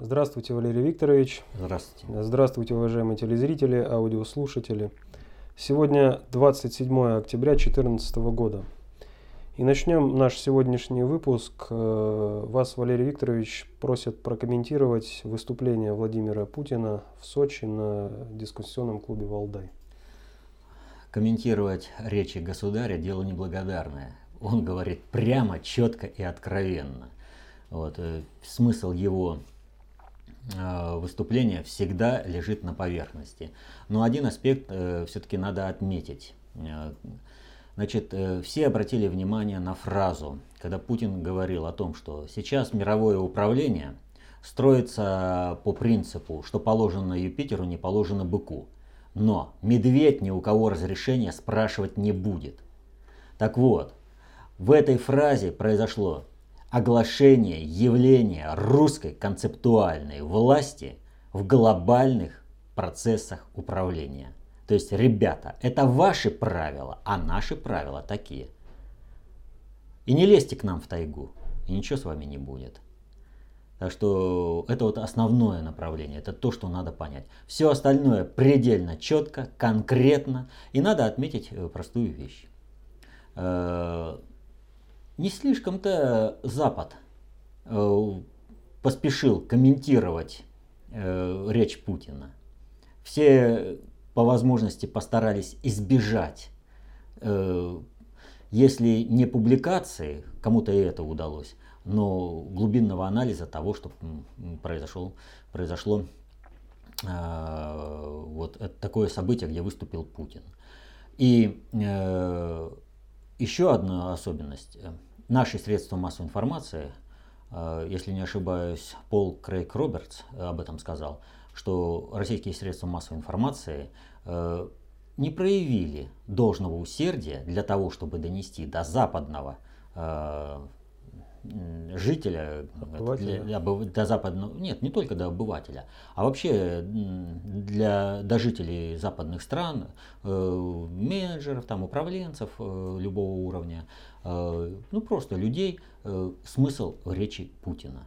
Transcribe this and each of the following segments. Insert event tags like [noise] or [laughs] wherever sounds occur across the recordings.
Здравствуйте, Валерий Викторович. Здравствуйте. Здравствуйте, уважаемые телезрители, аудиослушатели. Сегодня 27 октября 2014 года. И начнем наш сегодняшний выпуск. Э, вас, Валерий Викторович, просят прокомментировать выступление Владимира Путина в Сочи на дискуссионном клубе «Валдай». Комментировать речи государя – дело неблагодарное. Он говорит прямо, четко и откровенно. Вот, э, смысл его э, выступления всегда лежит на поверхности. Но один аспект все-таки надо отметить. Значит, э, все обратили внимание на фразу, когда Путин говорил о том, что сейчас мировое управление строится по принципу, что положено Юпитеру, не положено быку. Но медведь ни у кого разрешения спрашивать не будет. Так вот, в этой фразе произошло оглашение явления русской концептуальной власти в глобальных процессах управления – то есть, ребята, это ваши правила, а наши правила такие. И не лезьте к нам в тайгу, и ничего с вами не будет. Так что это вот основное направление, это то, что надо понять. Все остальное предельно четко, конкретно, и надо отметить э, простую вещь. Э, не слишком-то Запад э, поспешил комментировать речь Путина. Все по возможности постарались избежать, э, если не публикации, кому-то и это удалось, но глубинного анализа того, что произошло, произошло э, вот это такое событие, где выступил Путин. И э, еще одна особенность. Наши средства массовой информации, если не ошибаюсь, Пол Крейг Робертс об этом сказал – что российские средства массовой информации э, не проявили должного усердия для того, чтобы донести до западного э, жителя, для, до западного, нет, не только до обывателя, а вообще для до жителей западных стран, э, менеджеров, там, управленцев э, любого уровня, э, ну просто людей, э, смысл речи Путина.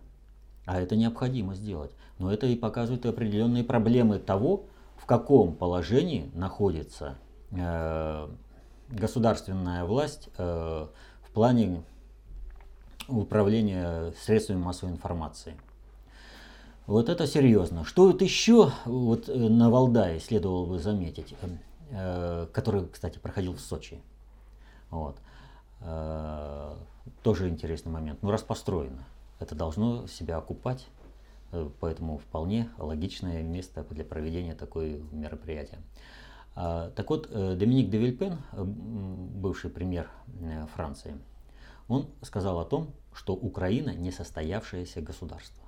А это необходимо сделать. Но это и показывает определенные проблемы того, в каком положении находится э, государственная власть э, в плане управления средствами массовой информации. Вот это серьезно. Что вот еще вот э, на Валдае следовало бы заметить, э, который, кстати, проходил в Сочи. Вот. Э, тоже интересный момент. Ну, раз построено, это должно себя окупать Э, поэтому вполне логичное место для проведения такой мероприятия. А, так вот, э, Доминик де Вильпен, бывший премьер Франции, он сказал о том, что Украина не состоявшееся государство.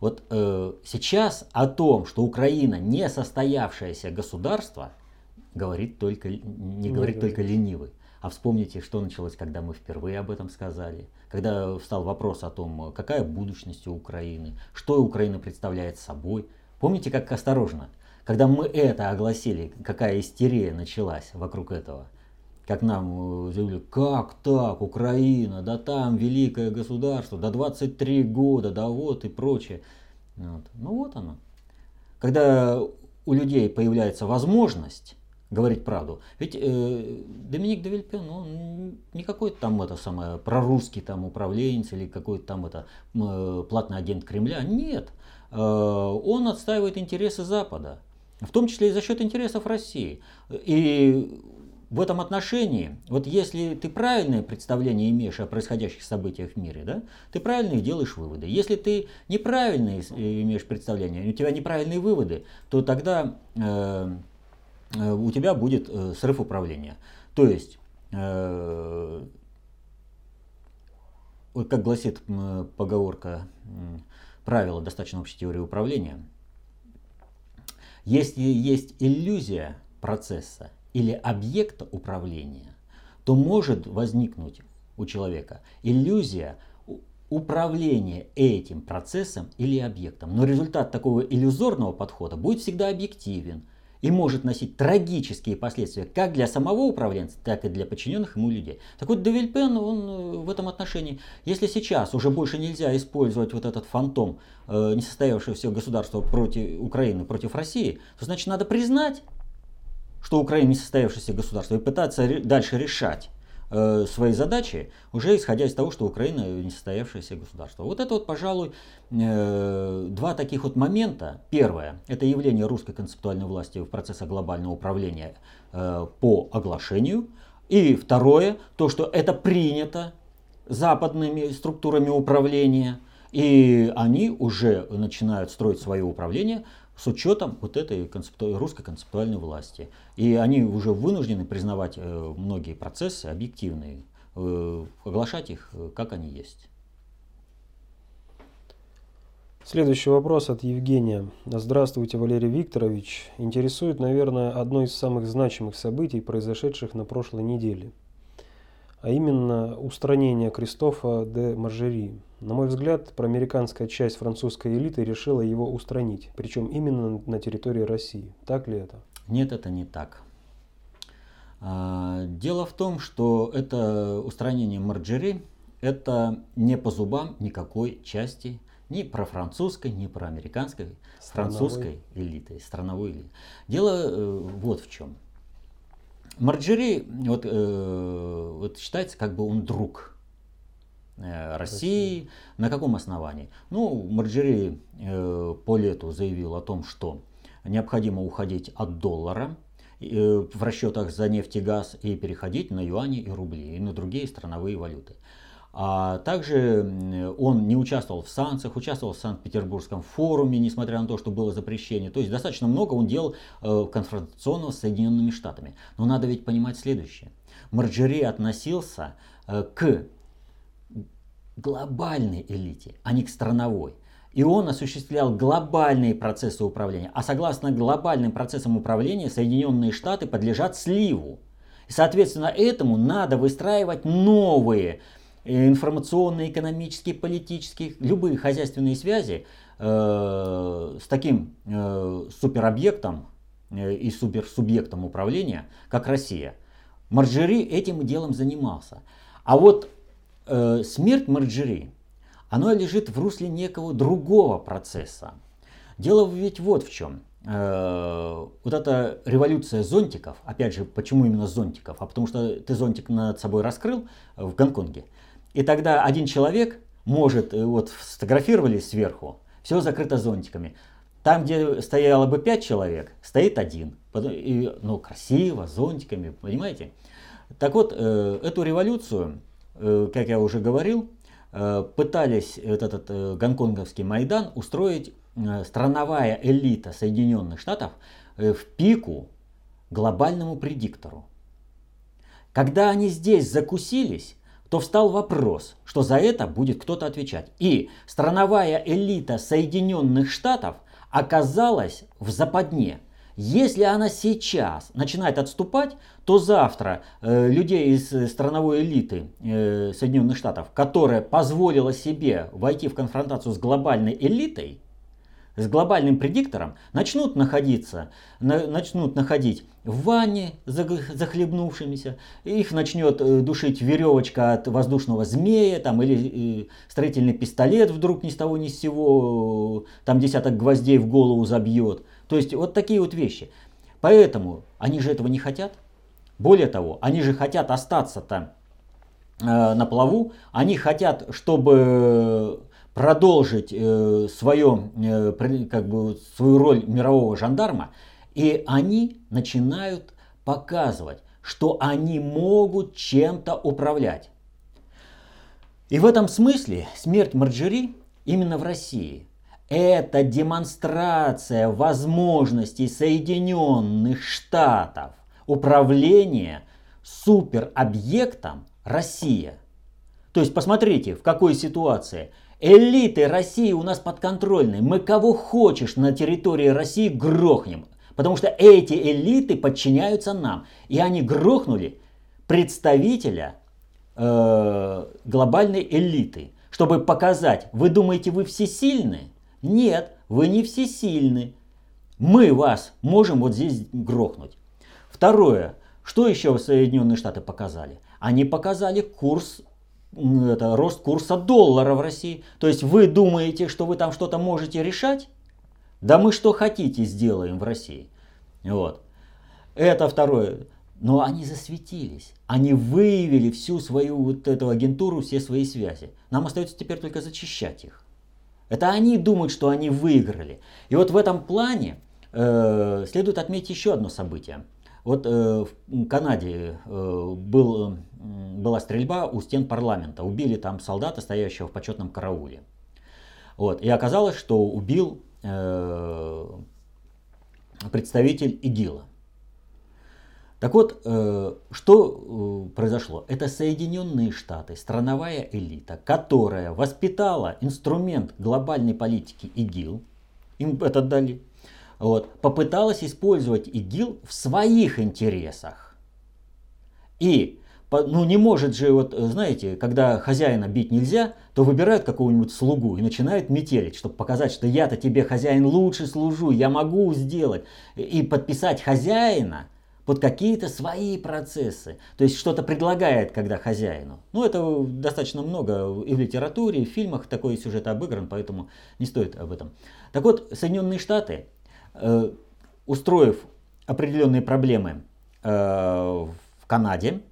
Вот э, сейчас о том, что Украина не состоявшееся государство, говорит только, не говорит только ленивый. А вспомните, что началось, когда мы впервые об этом сказали. Когда встал вопрос о том, какая будущность у Украины, что Украина представляет собой. Помните, как осторожно? Когда мы это огласили, какая истерия началась вокруг этого. Как нам э, заявили, как так, Украина, да там великое государство, да 23 года, да вот и прочее. Вот. Ну вот оно. Когда у людей появляется возможность говорить правду. Ведь э, Доминик де Вильпен, он не какой-то там это самое прорусский там управленец или какой-то там это э, платный агент Кремля. Нет, э, он отстаивает интересы Запада, в том числе и за счет интересов России. И в этом отношении, вот если ты правильное представление имеешь о происходящих событиях в мире, да, ты правильно делаешь выводы. Если ты неправильные имеешь представление, у тебя неправильные выводы, то тогда э, Э, у тебя будет э, срыв управления. То есть, э, вот как гласит поговорка, правило достаточно общей теории управления, если есть иллюзия процесса или объекта управления, то может возникнуть у человека иллюзия управления этим процессом или объектом. Но результат такого иллюзорного подхода будет всегда объективен – и может носить трагические последствия как для самого управленца, так и для подчиненных ему людей. Так вот, Девельпен, он э, в этом отношении, если сейчас уже больше нельзя использовать вот этот фантом э, несостоявшегося государства против Украины, против России, то значит надо признать, что Украина несостоявшееся государство и пытаться дальше решать Э, свои задачи, уже исходя из того, что Украина несостоявшееся государство. Вот это вот, пожалуй, э, два таких вот момента. Первое, это явление русской концептуальной власти в процессе глобального управления э, по оглашению. И второе, то, что это принято западными структурами управления, и они уже начинают строить свое управление с учетом вот этой концепту... русской концептуальной власти. И они уже вынуждены признавать э, многие процессы объективные, э, оглашать их, э, как они есть. Следующий вопрос от Евгения. Здравствуйте, Валерий Викторович. Интересует, наверное, одно из самых значимых событий, произошедших на прошлой неделе – а именно устранение Кристофа де Маржери. На мой взгляд, проамериканская часть французской элиты решила его устранить, причем именно на территории России. Так ли это? Нет, это не так. А, дело в том, что это устранение Марджери это не по зубам никакой части ни про французской, ни про американской, французской элиты, страновой элиты. Дело э, вот в чем. Марджери вот, э, вот считается как бы он друг э, России. Россия. На каком основании? Ну, Марджери э, по лету заявил о том, что необходимо уходить от доллара э, в расчетах за нефть и газ и переходить на юани и рубли и на другие страновые валюты. А также он не участвовал в санкциях, участвовал в Санкт-Петербургском форуме, несмотря на то, что было запрещение. То есть достаточно много он делал э, конфронтационного с Соединенными Штатами. Но надо ведь понимать следующее. Марджери относился э, к глобальной элите, а не к страновой. И он осуществлял глобальные процессы управления. А согласно глобальным процессам управления, Соединенные Штаты подлежат сливу. И, соответственно, этому надо выстраивать новые Э, информационные, экономические, политические, любые хозяйственные связи э, с таким э, суперобъектом э, и суперсубъектом управления, как Россия. Марджери этим делом занимался. А вот э, смерть Марджери, она лежит в русле некого другого процесса. Дело ведь вот в чем. Э, вот эта революция зонтиков, опять же, почему именно зонтиков? А потому что ты зонтик над собой раскрыл в Гонконге, и тогда один человек может, э, вот сфотографировали сверху, все закрыто зонтиками. Там, где стояло бы пять человек, стоит один. И, ну, красиво, зонтиками, понимаете? Так вот, э, эту революцию, э, как я уже говорил, пытались этот, этот гонконговский Майдан устроить страновая элита Соединенных Штатов в пику глобальному предиктору. Когда они здесь закусились, то встал вопрос, что за это будет кто-то отвечать. И страновая элита Соединенных Штатов оказалась в западне. Если она сейчас начинает отступать, то завтра э, людей из страновой элиты э, Соединенных Штатов, которая позволила себе войти в конфронтацию с глобальной элитой, с глобальным предиктором начнут находиться, на, начнут находить в ванне захлебнувшимися, их начнет э, душить веревочка от воздушного змея, там, или э, строительный пистолет вдруг ни с того ни с сего, э, там десяток гвоздей в голову забьет. То есть вот такие вот вещи. Поэтому они же этого не хотят. Более того, они же хотят остаться там э, на плаву, они хотят, чтобы продолжить э, свое, э, как бы, свою роль мирового жандарма, и они начинают показывать, что они могут чем-то управлять. И в этом смысле смерть Марджери именно в России – это демонстрация возможностей Соединенных Штатов управления суперобъектом Россия. То есть посмотрите, в какой ситуации – Элиты России у нас подконтрольны. Мы кого хочешь на территории России грохнем. Потому что эти элиты подчиняются нам. И они грохнули представителя э, глобальной элиты, чтобы показать, вы думаете, вы всесильны? Нет, вы не всесильны. Мы вас можем вот здесь грохнуть. Второе. Что еще Соединенные Штаты показали? Они показали курс это рост курса доллара в России. То есть вы думаете, что вы там что-то можете решать? Да мы что хотите сделаем в России. Вот. Это второе. Но они засветились. Они выявили всю свою вот эту агентуру, все свои связи. Нам остается теперь только зачищать их. Это они думают, что они выиграли. И вот в этом плане э, следует отметить еще одно событие. Вот э, в Канаде э, был, была стрельба у стен парламента. Убили там солдата, стоящего в почетном карауле. Вот. И оказалось, что убил э, представитель ИГИЛа. Так вот, э, что э, произошло? Это Соединенные Штаты, страновая элита, которая воспитала инструмент глобальной политики ИГИЛ, им это дали, вот, попыталась использовать ИГИЛ в своих интересах. И ну не может же, вот знаете, когда хозяина бить нельзя, то выбирают какого-нибудь слугу и начинают метелить, чтобы показать, что я-то тебе хозяин лучше служу, я могу сделать. И подписать хозяина под какие-то свои процессы. То есть что-то предлагает, когда хозяину. Ну это достаточно много и в литературе, и в фильмах такой сюжет обыгран, поэтому не стоит об этом. Так вот, Соединенные Штаты Э, устроив определенные проблемы э, в Канаде,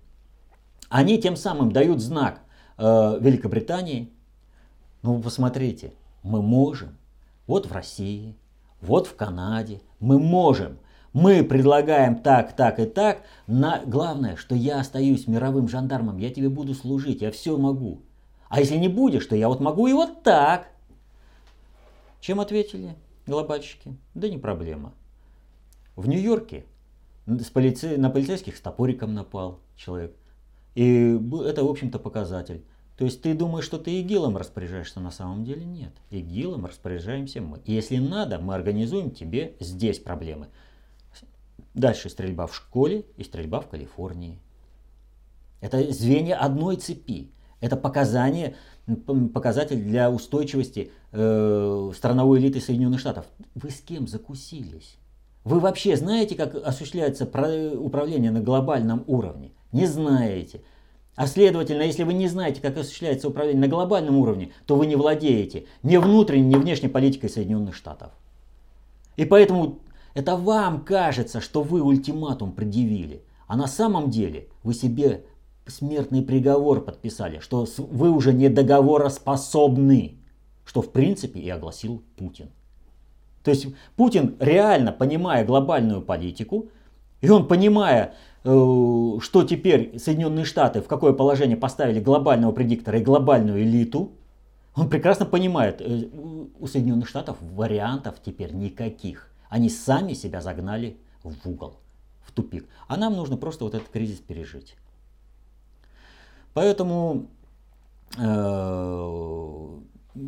они тем самым дают знак э, Великобритании, ну посмотрите, мы можем, вот в России, вот в Канаде, мы можем, мы предлагаем так, так и так, на... главное, что я остаюсь мировым жандармом, я тебе буду служить, я все могу. А если не будешь, то я вот могу и вот так. Чем ответили? глобальщики? Да не проблема. В Нью-Йорке с полице... на полицейских с топориком напал человек. И это, в общем-то, показатель. То есть ты думаешь, что ты ИГИЛом распоряжаешься, на самом деле нет. ИГИЛом распоряжаемся мы. И если надо, мы организуем тебе здесь проблемы. Дальше стрельба в школе и стрельба в Калифорнии. Это звенья одной цепи. Это показание, показатель для устойчивости э, страновой элиты Соединенных Штатов. Вы с кем закусились? Вы вообще знаете, как осуществляется управление на глобальном уровне? Не знаете. А следовательно, если вы не знаете, как осуществляется управление на глобальном уровне, то вы не владеете ни внутренней, ни внешней политикой Соединенных Штатов. И поэтому это вам кажется, что вы ультиматум предъявили. А на самом деле вы себе смертный приговор подписали, что вы уже не договороспособны, что в принципе и огласил Путин. То есть Путин, реально понимая глобальную политику, и он понимая, э, что теперь Соединенные Штаты в какое положение поставили глобального предиктора и глобальную элиту, он прекрасно понимает, э, у Соединенных Штатов вариантов теперь никаких. Они сами себя загнали в угол, в тупик. А нам нужно просто вот этот кризис пережить. Поэтому э,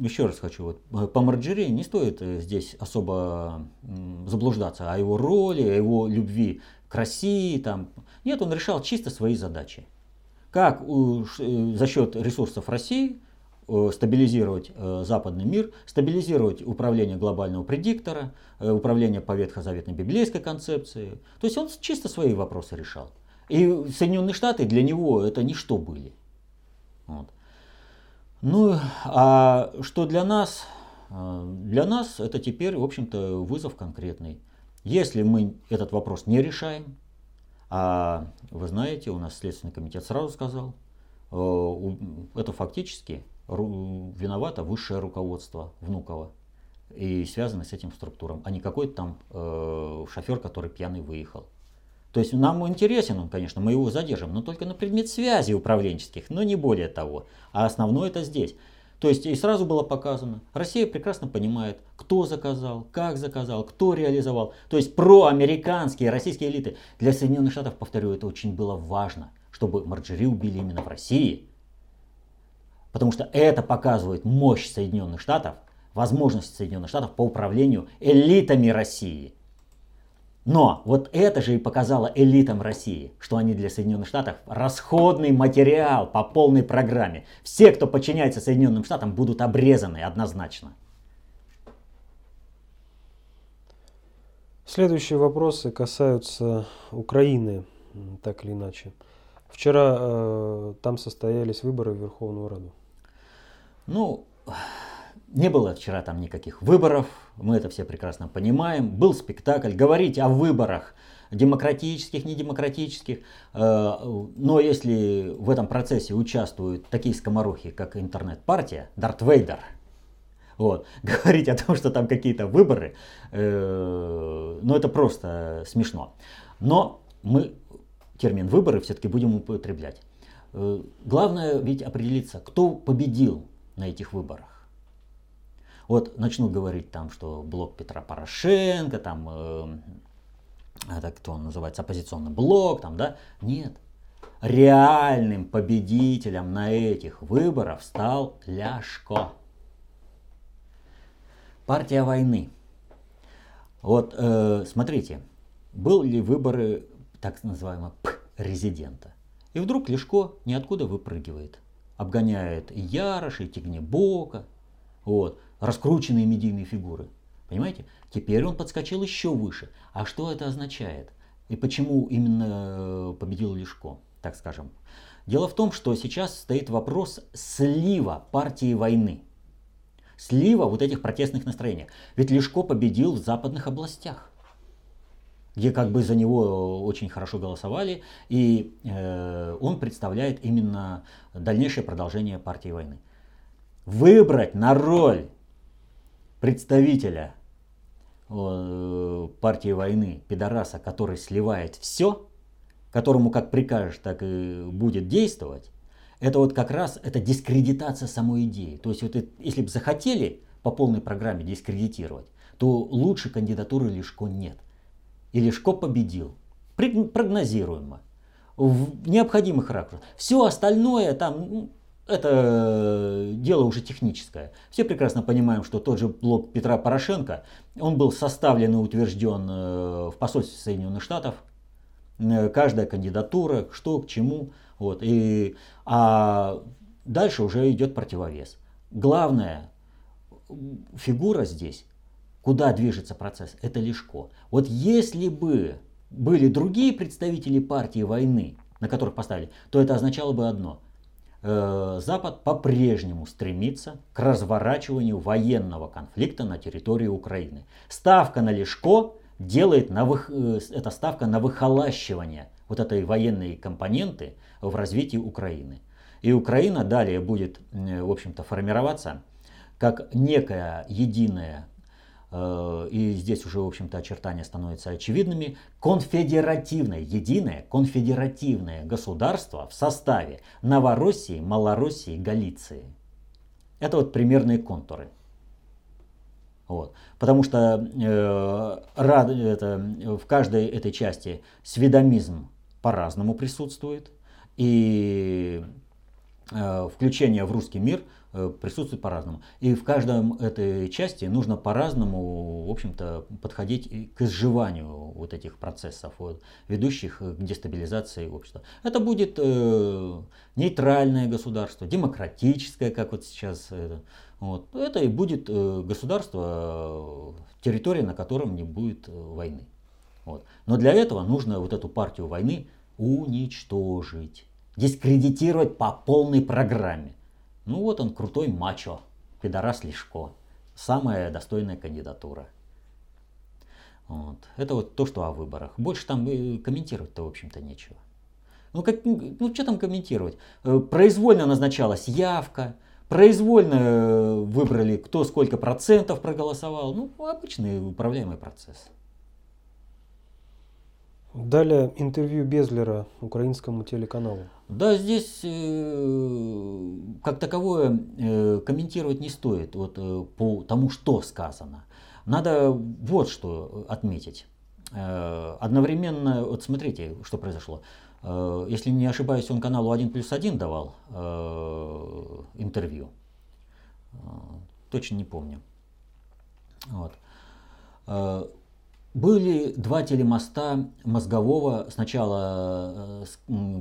еще раз хочу, вот, по Марджери не стоит э, здесь особо заблуждаться о его роли, о его любви к России. Там. Нет, он решал чисто свои задачи. Как э, за счет ресурсов России стабилизировать западный мир, стабилизировать управление глобального предиктора, управление по ветхозаветной библейской концепции. То есть он чисто свои вопросы решал. И Соединенные Штаты для него это ничто были. Вот. Ну, а что для нас? Для нас это теперь, в общем-то, вызов конкретный. Если мы этот вопрос не решаем, а вы знаете, у нас Следственный комитет сразу сказал, э, это фактически виновато высшее руководство Внукова и связано с этим структурам, а не какой-то там э, шофер, который пьяный выехал. То есть нам интересен он, конечно, мы его задержим, но только на предмет связи управленческих, но не более того. А основное это здесь. То есть и сразу было показано, Россия прекрасно понимает, кто заказал, как заказал, кто реализовал. То есть проамериканские российские элиты. Для Соединенных Штатов, повторю, это очень было важно, чтобы Марджери убили именно в России. Потому что это показывает мощь Соединенных Штатов, возможность Соединенных Штатов по управлению элитами России. Но вот это же и показало элитам России, что они для Соединенных Штатов расходный материал по полной программе. Все, кто подчиняется Соединенным Штатам, будут обрезаны однозначно. Следующие вопросы касаются Украины, так или иначе. Вчера э, там состоялись выборы в Верховную Раду. Ну, не было вчера там никаких выборов, мы это все прекрасно понимаем. Был спектакль, говорить о выборах демократических, недемократических. Э, но если в этом процессе участвуют такие скоморохи, как интернет-партия, Дарт Вейдер, вот, [laughs] говорить о том, что там какие-то выборы, э, ну это просто смешно. Но мы термин выборы все-таки будем употреблять. Э, главное ведь определиться, кто победил на этих выборах. Вот начну говорить там, что блок Петра Порошенко, там, э, это кто он называется, оппозиционный блок, там, да? Нет. Реальным победителем на этих выборах стал Ляшко. Партия войны. Вот э, смотрите, были выборы так называемого резидента. И вдруг Лешко ниоткуда выпрыгивает. Обгоняет и Ярош, и Тигнебока. Вот, раскрученные медийные фигуры. Понимаете? Теперь он подскочил еще выше. А что это означает? И почему именно э, победил Лешко, так скажем? Дело в том, что сейчас стоит вопрос слива партии войны. Слива вот этих протестных настроений. Ведь Лешко победил в западных областях где как бы за него очень хорошо голосовали, и э, он представляет именно дальнейшее продолжение партии войны. Выбрать на роль представителя э, партии войны, пидораса, который сливает все, которому как прикажешь, так и будет действовать, это вот как раз это дискредитация самой идеи. То есть вот если бы захотели по полной программе дискредитировать, то лучше кандидатуры Лешко нет и Лешко победил. Прогнозируемо. В необходимых ракурсах. Все остальное там, ну, это дело уже техническое. Все прекрасно понимаем, что тот же блок Петра Порошенко, он был составлен и утвержден э, в посольстве Соединенных Штатов. Э, каждая кандидатура, что к чему. Вот. И, а дальше уже идет противовес. Главная фигура здесь куда движется процесс, это Лешко. Вот если бы были другие представители партии войны, на которых поставили, то это означало бы одно. Э, Запад по-прежнему стремится к разворачиванию военного конфликта на территории Украины. Ставка на Лешко делает на вы... Э, эта ставка на выхолащивание вот этой военной компоненты в развитии Украины. И Украина далее будет, э, в общем-то, формироваться как некая единая и здесь уже, в общем-то, очертания становятся очевидными, конфедеративное, единое конфедеративное государство в составе Новороссии, Малороссии, Галиции. Это вот примерные контуры. Вот. Потому что э, рад, это, в каждой этой части сведомизм по-разному присутствует. И э, включение в русский мир – Э, присутствует по-разному. И в каждом этой части нужно по-разному, в общем-то, подходить к изживанию вот этих процессов, вот, ведущих к дестабилизации общества. Это будет э, нейтральное государство, демократическое, как вот сейчас. Это, вот. это и будет э, государство, э, территория, на котором не будет э, войны. Вот. Но для этого нужно вот эту партию войны уничтожить, дискредитировать по полной программе. Ну вот он, крутой мачо, пидорас Лешко. Самая достойная кандидатура. Вот. Это вот то, что о выборах. Больше там комментировать-то, в общем-то, нечего. Ну, как, ну, что там комментировать? Э, произвольно назначалась явка, произвольно э, выбрали, кто сколько процентов проголосовал. Ну, обычный управляемый процесс. Далее интервью Безлера украинскому телеканалу. Да, здесь э, как таковое э, комментировать не стоит вот, э, по тому, что сказано. Надо вот что отметить. Одновременно, вот смотрите, что произошло. Если не ошибаюсь, он каналу 1 плюс 1 давал интервью. Точно не помню. Вот. Были два телемоста мозгового, сначала э, с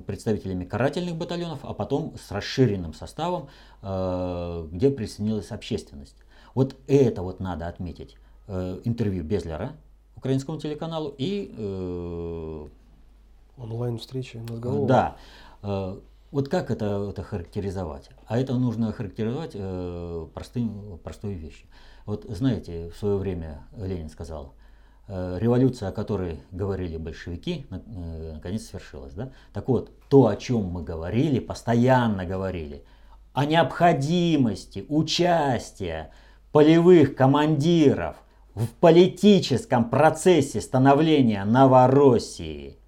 представителями карательных батальонов, а потом с расширенным составом, э, где присоединилась общественность. Вот это вот надо отметить. Э, интервью Безлера украинскому телеканалу и онлайн-встречи мозгового. Да. Вот как это, это характеризовать? А это нужно характеризовать э, простым, простой вещью. Вот знаете, в свое время Ленин сказал, революция, о которой говорили большевики, э, наконец свершилась. Да? Так вот, то, о чем мы говорили, постоянно говорили, о необходимости участия полевых командиров в политическом процессе становления Новороссии –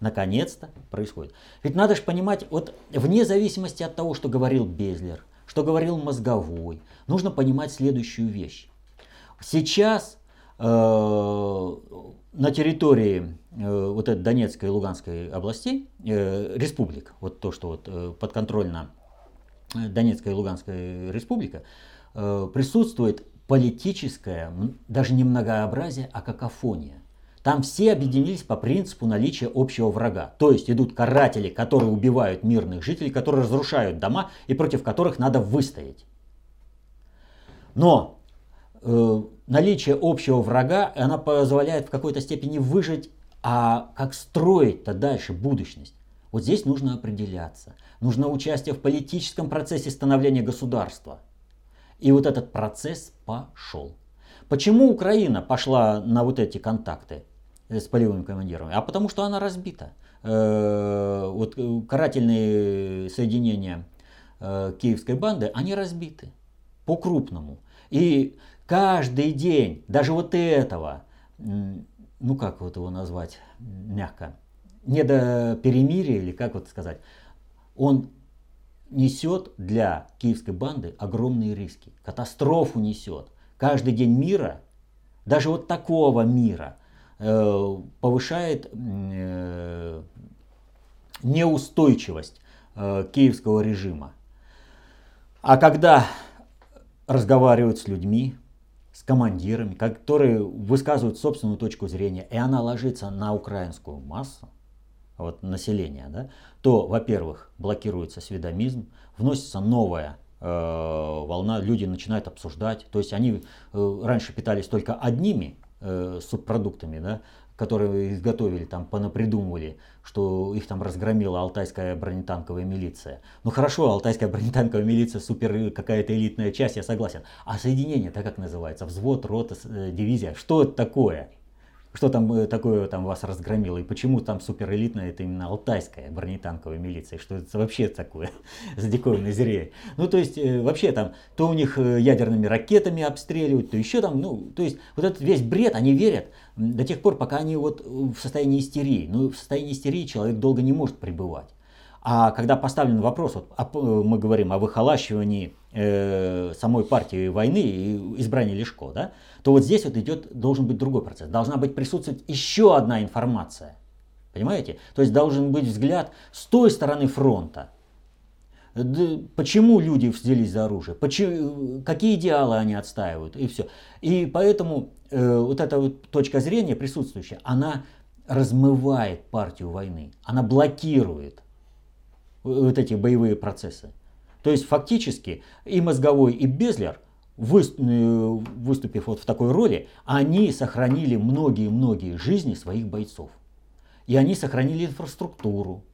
наконец-то происходит. Ведь надо же понимать, вот вне зависимости от того, что говорил Безлер, что говорил Мозговой, нужно понимать следующую вещь. Сейчас э, на территории э, вот этой Донецкой и Луганской областей, э, республик, вот то, что вот, э, подконтрольно Донецкая и Луганская республика, э, присутствует политическое, даже не многообразие, а какофония. Там все объединились по принципу наличия общего врага. То есть идут каратели, которые убивают мирных жителей, которые разрушают дома и против которых надо выстоять. Но э, наличие общего врага, она позволяет в какой-то степени выжить, а как строить-то дальше будущность? Вот здесь нужно определяться. Нужно участие в политическом процессе становления государства. И вот этот процесс пошел. Почему Украина пошла на вот эти контакты? с полевыми командирами, а потому что она разбита. Э, вот э, карательные соединения э, киевской банды, они разбиты по-крупному. И каждый день, даже вот этого, ну как вот его назвать мягко, не до перемирия или как вот сказать, он несет для киевской банды огромные риски, катастрофу несет. Каждый день мира, даже вот такого мира – Э, повышает э, неустойчивость э, киевского режима. А когда разговаривают с людьми, командирами, которые высказывают собственную точку зрения, и она ложится на украинскую массу, вот, населения, да, то, во-первых, блокируется сведомизм, вносится новая э, волна, люди начинают обсуждать, то есть они э, раньше питались только одними э, субпродуктами, да, которые изготовили, там, понапридумывали, что их там разгромила алтайская бронетанковая милиция. Ну хорошо, алтайская бронетанковая милиция, супер какая-то элитная часть, я согласен. А соединение-то как называется? Взвод, рота, э, дивизия? Что это такое? Что там э, такое там вас разгромило и почему там суперэлитная это именно алтайская бронетанковая милиция, что это вообще такое [laughs] за диковинный зрелище. Ну то есть э, вообще там то у них э, ядерными ракетами обстреливают, то еще там, ну то есть вот этот весь бред, они верят до тех пор, пока они вот в состоянии истерии. Ну в состоянии истерии человек долго не может пребывать. А когда поставлен вопрос, вот, мы говорим о выхолащивании э, самой партии войны и избрании Лешко, да, то вот здесь вот идет, должен быть другой процесс. Должна быть присутствовать еще одна информация. Понимаете? То есть должен быть взгляд с той стороны фронта. Почему люди взялись за оружие? Почему, какие идеалы они отстаивают? И все. И поэтому э, вот эта вот точка зрения присутствующая, она размывает партию войны. Она блокирует вот эти боевые процессы. То есть фактически и Мозговой, и Безлер, э, выступив вот в такой роли, они сохранили многие-многие жизни своих бойцов. И они сохранили инфраструктуру,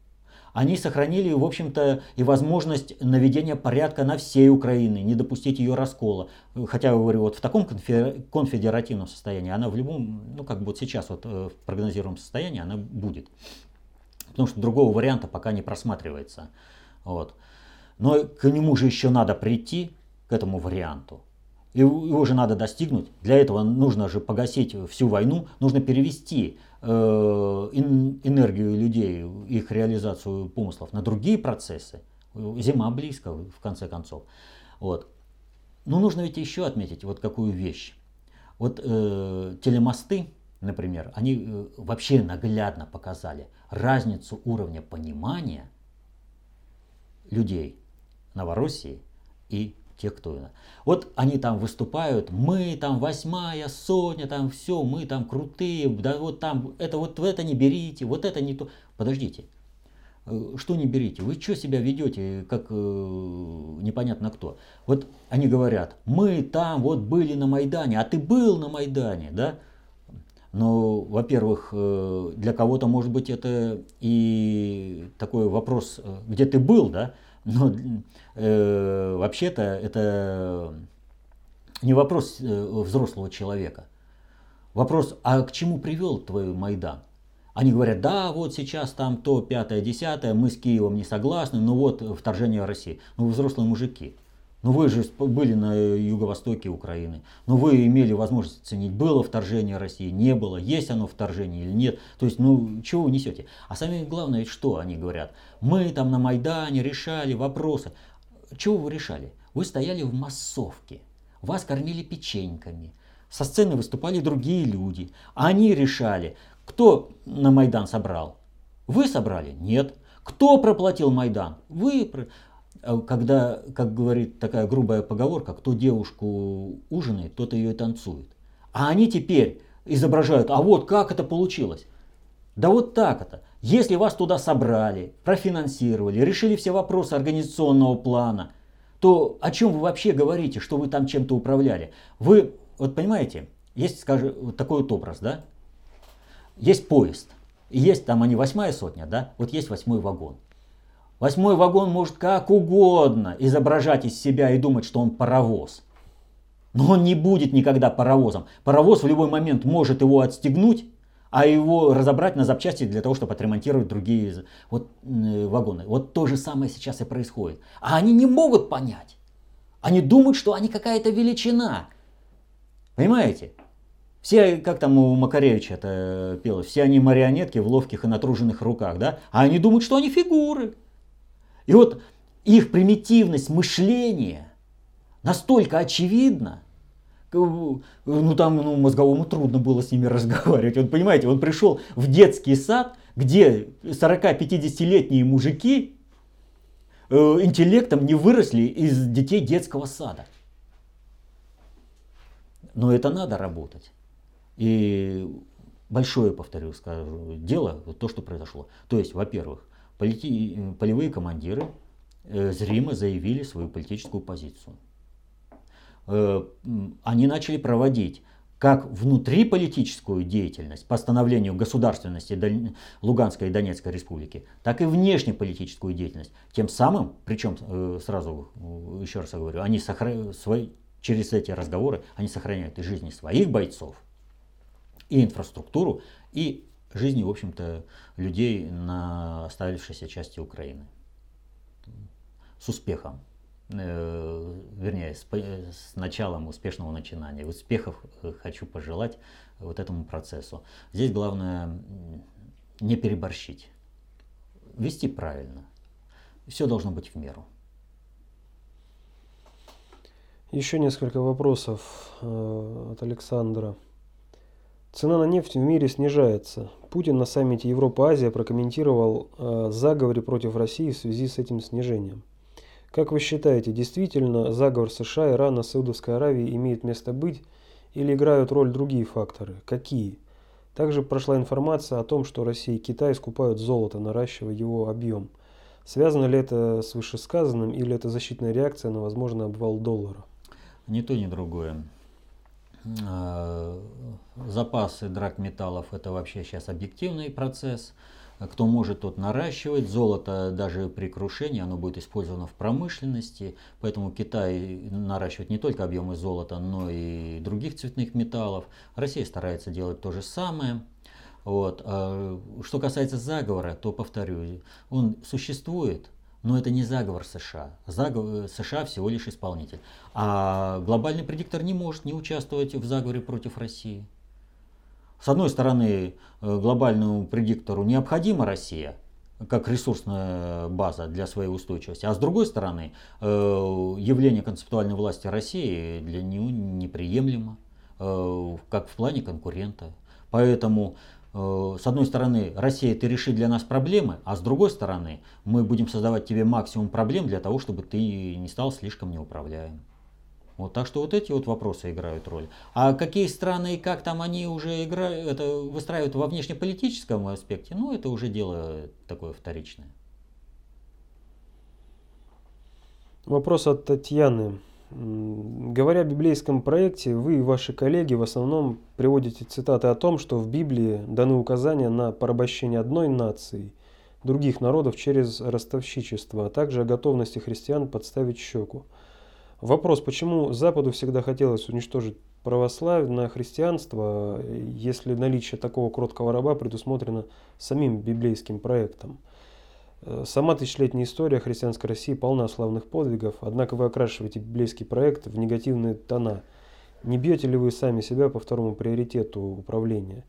они сохранили, в общем-то, и возможность наведения порядка на всей Украине, не допустить ее раскола. Хотя, я говорю, вот в таком конфедеративном состоянии, она в любом, ну как бы вот сейчас вот э, в прогнозируемом состоянии она будет потому что другого варианта пока не просматривается. Вот. Но к нему же еще надо прийти, к этому варианту. И его же надо достигнуть. Для этого нужно же погасить всю войну, нужно перевести э, энергию людей, их реализацию помыслов на другие процессы. Зима близко, в конце концов. Вот. Но нужно ведь еще отметить вот какую вещь. Вот э, телемосты, например, они э, вообще наглядно показали разницу уровня понимания людей Новороссии и тех, кто... Вот они там выступают, мы там восьмая, сотня, там все, мы там крутые, да вот там, это вот это не берите, вот это не то. Подождите, э, что не берите? Вы что себя ведете, как э, непонятно кто? Вот они говорят, мы там вот были на Майдане, а ты был на Майдане, да? Но, во-первых, э, для кого-то, может быть, это и такой вопрос, э, где ты был, да? Но э, вообще-то это не вопрос э, взрослого человека. Вопрос, а к чему привел твой Майдан? Они говорят, да, вот сейчас там то, пятое, десятое, мы с Киевом не согласны, ну вот вторжение России. Ну взрослые мужики. Ну вы же были на юго-востоке Украины. Ну вы имели возможность оценить, было вторжение России, не было, есть оно вторжение или нет. То есть, ну чего вы несете? А самое главное, что они говорят? Мы там на Майдане решали вопросы. Чего вы решали? Вы стояли в массовке, вас кормили печеньками, со сцены выступали другие люди. Они решали, кто на Майдан собрал? Вы собрали? Нет. Кто проплатил Майдан? Вы. А когда, как говорит такая грубая поговорка, кто девушку ужинает, тот ее и танцует. А они теперь изображают, а вот как это получилось. Да вот так это. Если вас туда собрали, профинансировали, решили все вопросы организационного плана, то о чем вы вообще говорите, что вы там чем-то управляли? Вы, вот понимаете, есть, скажем, вот такой вот образ, да? Есть поезд, и есть там они восьмая сотня, да? Вот есть восьмой вагон. Восьмой вагон может как угодно изображать из себя и думать, что он паровоз. Но он не будет никогда паровозом. Паровоз в любой момент может его отстегнуть, а его разобрать на запчасти для того, чтобы отремонтировать другие вот, э, вагоны. Вот то же самое сейчас и происходит. А они не могут понять. Они думают, что они какая-то величина. Понимаете? Все, как там у Макаревича это пелось, все они марионетки в ловких и натруженных руках, да? А они думают, что они фигуры. И вот их примитивность мышления настолько очевидна, ну там ну, мозговому трудно было с ними [laughs] разговаривать. Вот понимаете, он пришел в детский сад, где 40-50-летние мужики э, интеллектом не выросли из детей детского сада. Но это надо работать. И большое, повторю, скажу, дело, то, что произошло. То есть, во-первых, полити... полевые командиры э, зримо заявили свою политическую позицию. Э, они начали проводить как внутриполитическую деятельность по становлению государственности Луганской и Донецкой республики, так и внешнеполитическую деятельность. Тем самым, причем э, сразу еще раз говорю, они сохра... свои... через эти разговоры они сохраняют и жизни своих бойцов, и инфраструктуру, и жизни, в общем-то, людей на оставившейся части Украины. С успехом. Э, вернее, с, началом успешного начинания. Успехов э, хочу пожелать вот этому процессу. Здесь главное не переборщить, вести правильно. Все должно быть в меру. Еще несколько вопросов э, от Александра. Цена на нефть в мире снижается. Путин на саммите Европа-Азия прокомментировал э, заговоре против России в связи с этим снижением. Как вы считаете, действительно заговор США, Ирана, Саудовской Аравии имеет место быть или играют роль другие факторы? Какие? Также прошла информация о том, что Россия и Китай скупают золото, наращивая его объем. Связано ли это с вышесказанным или это защитная реакция на возможный обвал доллара? Ни то, ни другое. Э, запасы драгметаллов это вообще сейчас объективный процесс. Кто может, тот наращивать. Золото даже при крушении, оно будет использовано в промышленности. Поэтому Китай наращивает не только объемы золота, но и других цветных металлов. Россия старается делать то же самое. Вот. А что касается заговора, то повторю, он существует, но это не заговор США. Заговор, США всего лишь исполнитель. А глобальный предиктор не может не участвовать в заговоре против России. С одной стороны, э, глобальному предиктору необходима Россия, как ресурсная база для своей устойчивости. А с другой стороны, э, явление концептуальной власти России для него неприемлемо, э, как в плане конкурента. Поэтому Э, с одной стороны, Россия, ты реши для нас проблемы, а с другой стороны, мы будем создавать тебе максимум проблем для того, чтобы ты не стал слишком неуправляем. Вот, так что вот эти вот вопросы играют роль. А какие страны и как там они уже играют, это выстраивают во внешнеполитическом аспекте, ну это уже дело такое вторичное. Вопрос от Татьяны. Говоря о библейском проекте, вы и ваши коллеги в основном приводите цитаты о том, что в Библии даны указания на порабощение одной нации других народов через ростовщичество, а также о готовности христиан подставить щеку. Вопрос, почему Западу всегда хотелось уничтожить православное христианство, если наличие такого кроткого раба предусмотрено самим библейским проектом? Сама тысячелетняя история христианской России полна славных подвигов, однако вы окрашиваете библейский проект в негативные тона. Не бьете ли вы сами себя по второму приоритету управления?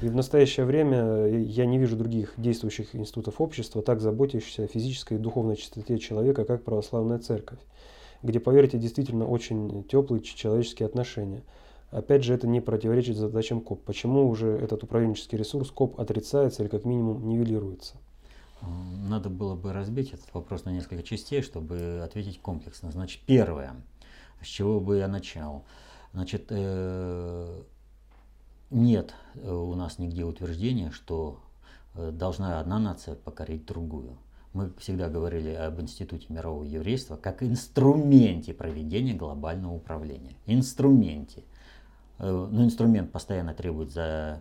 И в настоящее время я не вижу других действующих институтов общества, так заботящихся о физической и духовной чистоте человека, как православная церковь, где, поверьте, действительно очень теплые человеческие отношения. Опять же, это не противоречит задачам КОП. Почему уже этот управленческий ресурс КОП отрицается или как минимум нивелируется? Надо было бы разбить этот вопрос на несколько частей, чтобы ответить комплексно. Значит, первое, с чего бы я начал. Значит, э, нет э, у нас нигде утверждения, что э, должна одна нация покорить другую. Мы всегда говорили об Институте мирового еврейства как инструменте проведения глобального управления. Инструменте. Э, но инструмент постоянно требует за,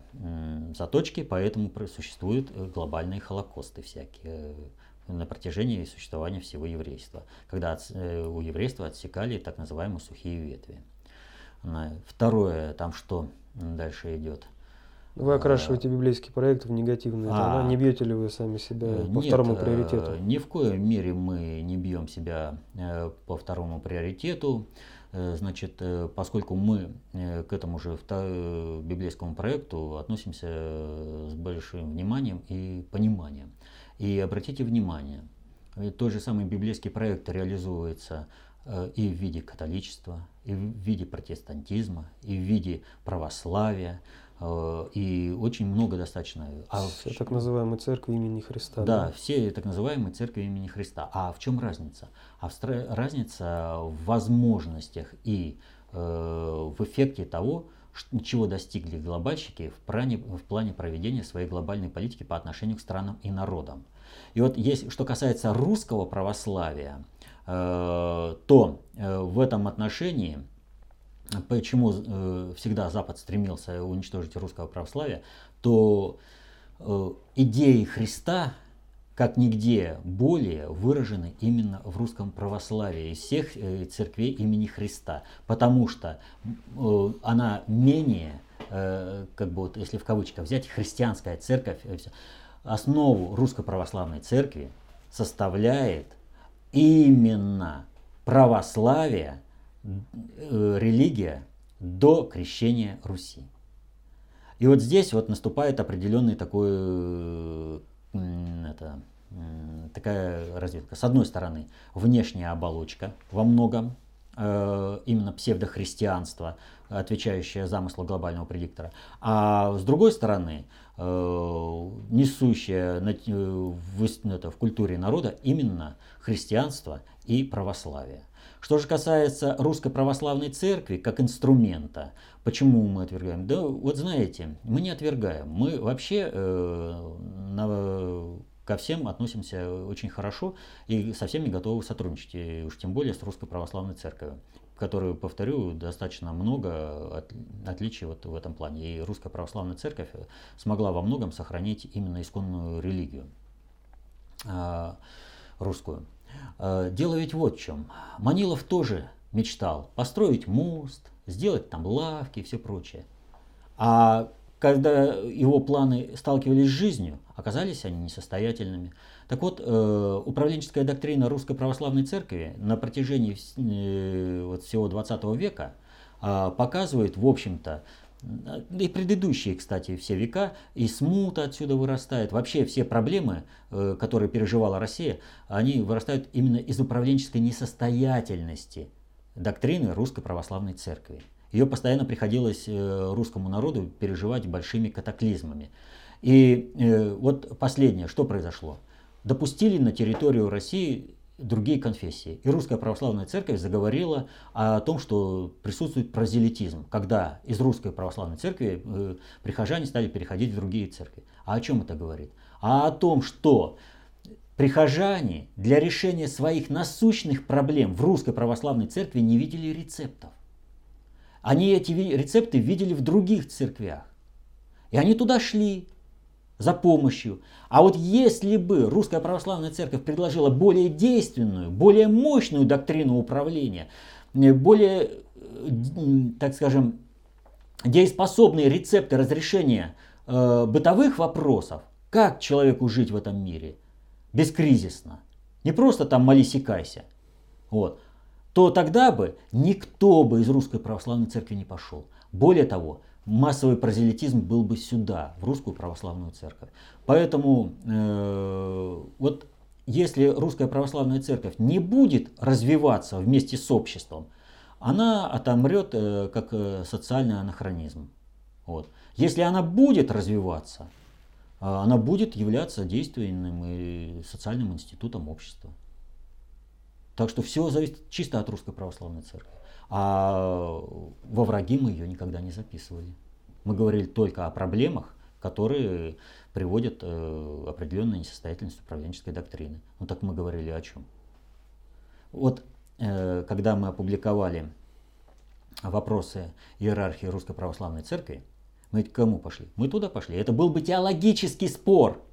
заточки, поэтому существуют э, глобальные холокосты всякие э, на протяжении существования всего еврейства, когда от, у еврейства отсекали так называемые сухие ветви. Второе, там что дальше идет? Вы окрашиваете библейский проект в негативные а, тона. Не бьете ли вы сами себя по нет, второму приоритету? Ни в коем мере мы не бьем себя по второму приоритету. Э, значит, э, поскольку мы э, к этому же библейскому проекту относимся с большим вниманием и пониманием. И обратите внимание, тот же самый библейский проект реализуется и в виде католичества, и в виде протестантизма, и в виде православия, и очень много достаточно. А все в... так называемые церкви имени Христа. Да, да, все так называемые церкви имени Христа. А в чем разница? А в... разница в возможностях и э, в эффекте того, чего достигли глобальщики в плане, в плане проведения своей глобальной политики по отношению к странам и народам. И вот есть, что касается русского православия, э, то э, в этом отношении почему э, всегда Запад стремился уничтожить русского православия, то э, идеи Христа как нигде более выражены именно в русском православии из всех э, церквей имени Христа, потому что она менее, как бы вот если в кавычках взять, христианская церковь, основу русской православной церкви составляет именно православие, Э, религия до крещения Руси. И вот здесь вот наступает определенный такой, э, это, такая разведка. С одной стороны, внешняя оболочка во многом, э, именно псевдохристианство, отвечающее замыслу глобального предиктора. А с другой стороны, несущее в, это, в культуре народа именно христианство и православие. Что же касается Русской Православной Церкви как инструмента, почему мы отвергаем? Да вот знаете, мы не отвергаем. Мы вообще э, на, ко всем относимся очень хорошо и со всеми готовы сотрудничать, и уж тем более с Русской Православной Церковью которую, повторю, достаточно много от, отличий вот в этом плане. И Русская Православная Церковь смогла во многом сохранить именно исконную религию э, русскую. Э, дело ведь вот в чем. Манилов тоже мечтал построить мост, сделать там лавки и все прочее. А когда его планы сталкивались с жизнью, оказались они несостоятельными. Так вот, э, управленческая доктрина Русской Православной Церкви на протяжении э, всего 20 века показывает, в общем-то, и предыдущие, кстати, все века, и смута отсюда вырастает. Вообще все проблемы, э, которые переживала Россия, они вырастают именно из управленческой несостоятельности доктрины Русской Православной Церкви. Ее постоянно приходилось русскому народу переживать большими катаклизмами. И вот последнее, что произошло? Допустили на территорию России другие конфессии. И Русская Православная Церковь заговорила о том, что присутствует прозелитизм, когда из Русской Православной Церкви э, прихожане стали переходить в другие церкви. А о чем это говорит? А о том, что прихожане для решения своих насущных проблем в русской православной церкви не видели рецептов. Они эти рецепты видели в других церквях. И они туда шли за помощью. А вот если бы русская православная церковь предложила более действенную, более мощную доктрину управления, э, более, э, так скажем, дееспособные рецепты разрешения э, бытовых вопросов, как человеку жить в этом мире, бескризисно, не просто там молись и кайся, вот, то тогда бы никто бы из русской православной церкви не пошел. Более того, массовый прозелитизм был бы сюда, в русскую православную церковь. Поэтому э, вот если русская православная церковь не будет развиваться вместе с обществом, она отомрет э, как э, социальный анахронизм. Вот. Если она будет развиваться, э, она будет являться действенным и социальным институтом общества. Так что все зависит чисто от русской православной церкви. А во враги мы ее никогда не записывали. Мы говорили только о проблемах, которые приводят э, определенную несостоятельность управленческой доктрины. Ну так мы говорили о чем? Вот э, когда мы опубликовали вопросы иерархии Русской Православной Церкви, мы к кому пошли? Мы туда пошли. Это был бы теологический спор –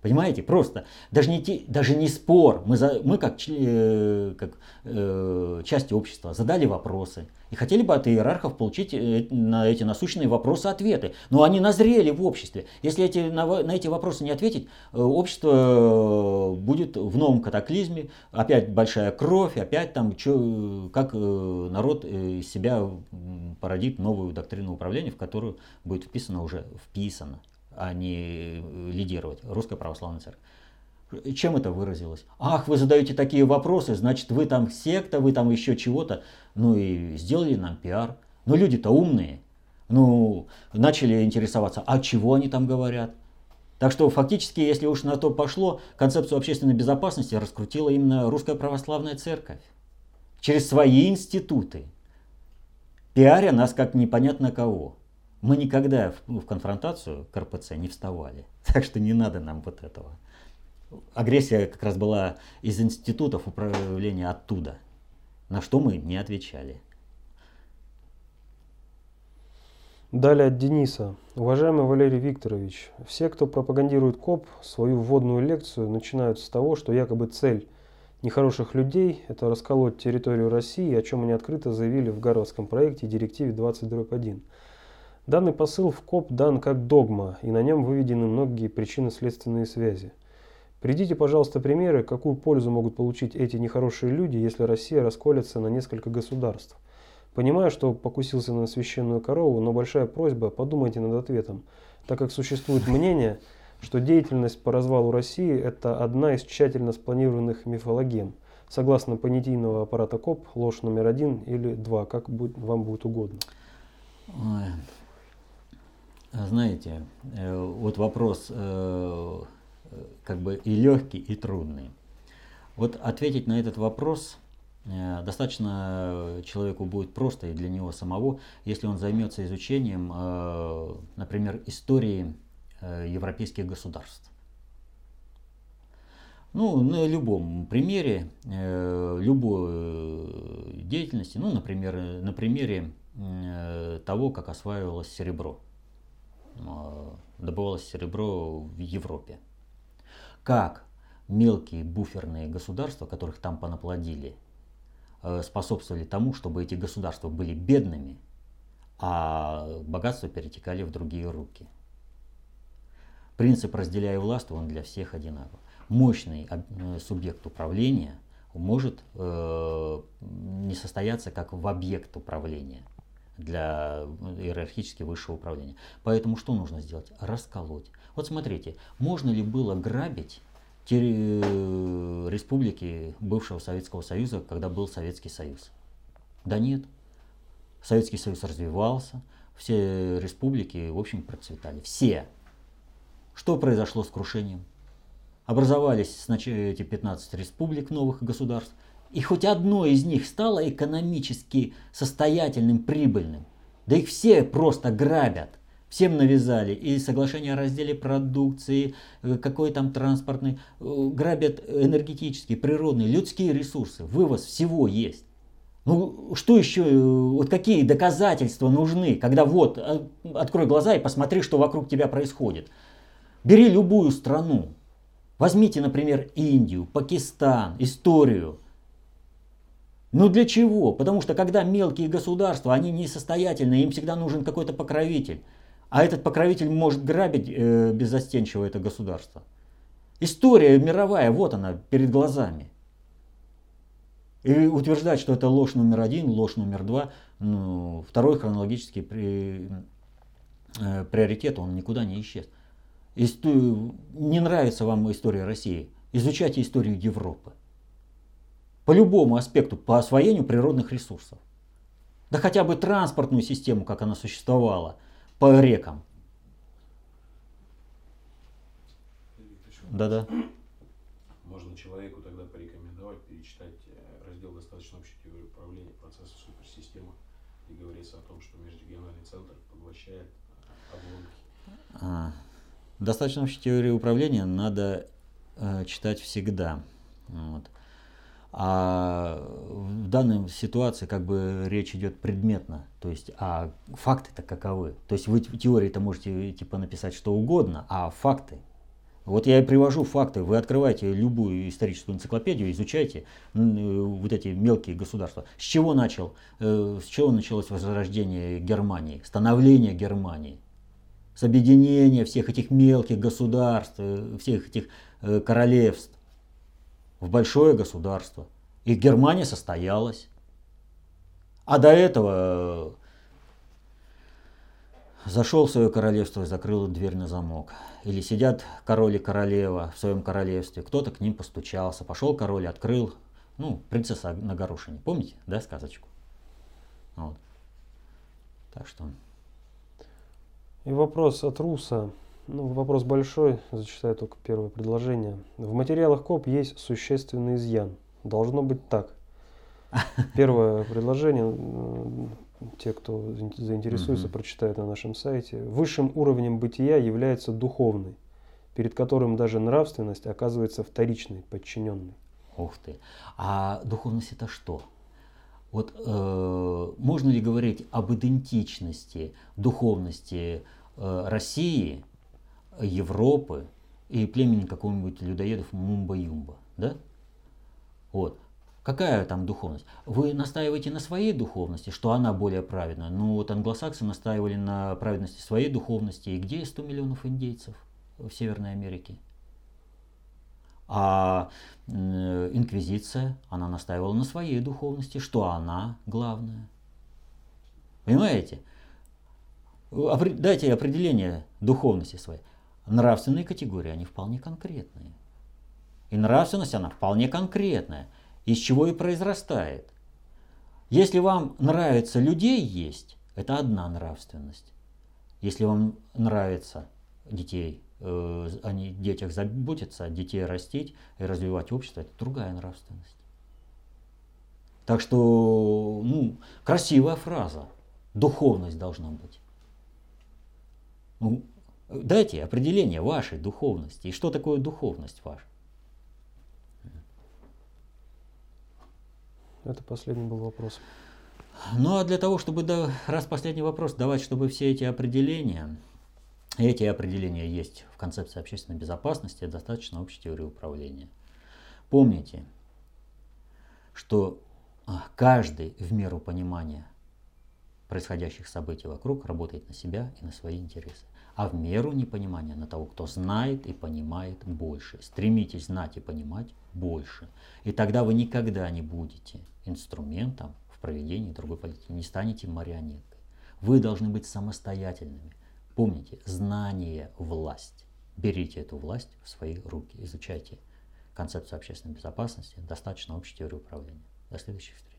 Понимаете, просто даже не, даже не спор. Мы, за, мы как, э, как э, части общества задали вопросы и хотели бы от иерархов получить э, на эти насущные вопросы ответы. Но они назрели в обществе. Если эти, на, на эти вопросы не ответить, э, общество будет в новом катаклизме. Опять большая кровь, опять там, чё, как э, народ из себя породит новую доктрину управления, в которую будет вписано уже вписано а не э, лидировать. Русская православная церковь. Чем это выразилось? Ах, вы задаете такие вопросы, значит вы там секта, вы там еще чего-то. Ну и сделали нам пиар. Но люди-то умные. Ну, начали интересоваться, а чего они там говорят? Так что фактически, если уж на то пошло, концепцию общественной безопасности раскрутила именно Русская Православная Церковь. Через свои институты. Пиаря нас как непонятно кого. Мы никогда в, в конфронтацию к не вставали. [laughs] Так что не надо нам вот этого. Агрессия как раз была из институтов управления оттуда, на что мы не отвечали. Далее от Дениса. Уважаемый Валерий Викторович, все, кто пропагандирует КОП, свою вводную лекцию начинают с того, что якобы цель нехороших людей – это расколоть территорию России, о чем они открыто заявили в Гарвардском проекте директиве 20.1. Данный посыл в КОП дан как догма, и на нем выведены многие причинно-следственные связи. Придите, пожалуйста, примеры, какую пользу могут получить эти нехорошие люди, если Россия расколется на несколько государств. Понимаю, что покусился на священную корову, но большая просьба, подумайте над ответом, так как существует мнение, что деятельность по развалу России – это одна из тщательно спланированных мифологем. Согласно понятийного аппарата КОП, ложь номер один или два, как вам будет угодно. Ой. Знаете, э, вот вопрос э, как бы и легкий, и трудный. Вот ответить на этот вопрос э, достаточно человеку будет просто и для него самого, если он займется изучением, например, истории европейских государств. Ну, на любом примере, любой деятельности, ну, например, на примере того, как осваивалось серебро. А, добывалось серебро в Европе. Как мелкие буферные государства, которых там понаплодили, э, способствовали тому, чтобы эти государства были бедными, а богатства перетекали в другие руки. Принцип «разделяя власть» он для всех одинаков. Мощный э, субъект управления может э, не состояться как в объект управления – для иерархически высшего управления. Поэтому что нужно сделать? Расколоть. Вот смотрите, можно ли было грабить республики бывшего Советского Союза, когда был Советский Союз? Да нет. Советский Союз развивался, все республики, в общем, процветали. Все. Что произошло с крушением? Образовались сначала эти 15 республик новых государств – и хоть одно из них стало экономически состоятельным, прибыльным, да их все просто грабят. Всем навязали. И соглашение о разделе продукции, э, какой там транспортный, э, грабят энергетические, природные, людские ресурсы. Вывоз всего есть. Ну, что еще, э, вот какие доказательства нужны, когда вот, открой глаза и посмотри, что вокруг тебя происходит. Бери любую страну. Возьмите, например, Индию, Пакистан, историю. Ну для чего? Потому что когда мелкие государства, они несостоятельные, им всегда нужен какой-то покровитель. А этот покровитель может грабить э, беззастенчиво это государство. История мировая, вот она, перед глазами. И утверждать, что это ложь номер один, ложь номер два, ну, второй хронологический при, э, приоритет, он никуда не исчез. Исто... Не нравится вам история России? Изучайте историю Европы. По любому аспекту, по освоению природных ресурсов. Да хотя бы транспортную систему, как она существовала – по рекам. Да-да. Можно человеку тогда порекомендовать перечитать э, раздел «Достаточно общей теории управления процесса суперсистемы», и говорится о том, что межрегиональный центр поглощает э, обломки. А, достаточно общей теории управления надо э, читать всегда. Вот. А в данной ситуации как бы речь идет предметно, то есть а факты-то каковы. То есть вы в теории-то можете типа написать что угодно, а факты. Вот я и привожу факты. Вы открываете любую историческую энциклопедию, изучайте вот эти мелкие государства. С чего начал, э, с чего началось возрождение Германии, становление Германии? С объединения всех этих мелких государств, э, всех этих э, королевств в большое государство. И Германия состоялась. А до этого э, зашел в свое королевство и закрыл дверь на замок. Или сидят король и королева в своем королевстве, кто-то к ним постучался, пошел король, открыл, ну, принцесса на горошине, помните, да, сказочку? Вот. Так что... И вопрос от Руса. Ну, вопрос большой, зачитаю только первое предложение. В материалах КОП есть существенный изъян. Должно быть так. [laughs] Первое предложение, те, кто заинтересуется, прочитают на нашем сайте. Высшим уровнем бытия является духовный, перед которым даже нравственность оказывается вторичной, подчиненной. Ух ты. А духовность это что? Вот э, можно ли говорить об идентичности духовности э, России Европы и племени какого-нибудь людоедов Мумба-Юмба. Да? Вот. Какая там духовность? Вы настаиваете на своей духовности, что она более праведная. Ну вот англосаксы настаивали на праведности своей духовности. И где 100 миллионов индейцев в Северной Америке? А инквизиция, она настаивала на своей духовности, что она главная. Понимаете? Дайте определение духовности своей нравственные категории, они вполне конкретные. И нравственность, она вполне конкретная, из чего и произрастает. Если вам нравится людей есть, это одна нравственность. Если вам нравится детей, э, о детях заботиться, детей растить и развивать общество, это другая нравственность. Так что, ну, красивая фраза. Духовность должна быть. Ну, Дайте определение вашей духовности. И что такое духовность ваша? Это последний был вопрос. Ну а для того, чтобы, раз последний вопрос, давать, чтобы все эти определения, эти определения есть в концепции общественной безопасности, достаточно общей теории управления. Помните, что а, каждый в меру понимания происходящих событий вокруг работает на себя и на свои интересы а в меру непонимания на того, кто знает и понимает больше. Стремитесь знать и понимать больше. И тогда вы никогда не будете инструментом в проведении другой политики, не станете марионеткой. Вы должны быть самостоятельными. Помните, знание – власть. Берите эту власть в свои руки, изучайте концепцию общественной безопасности, достаточно общей теории управления. До следующих встреч.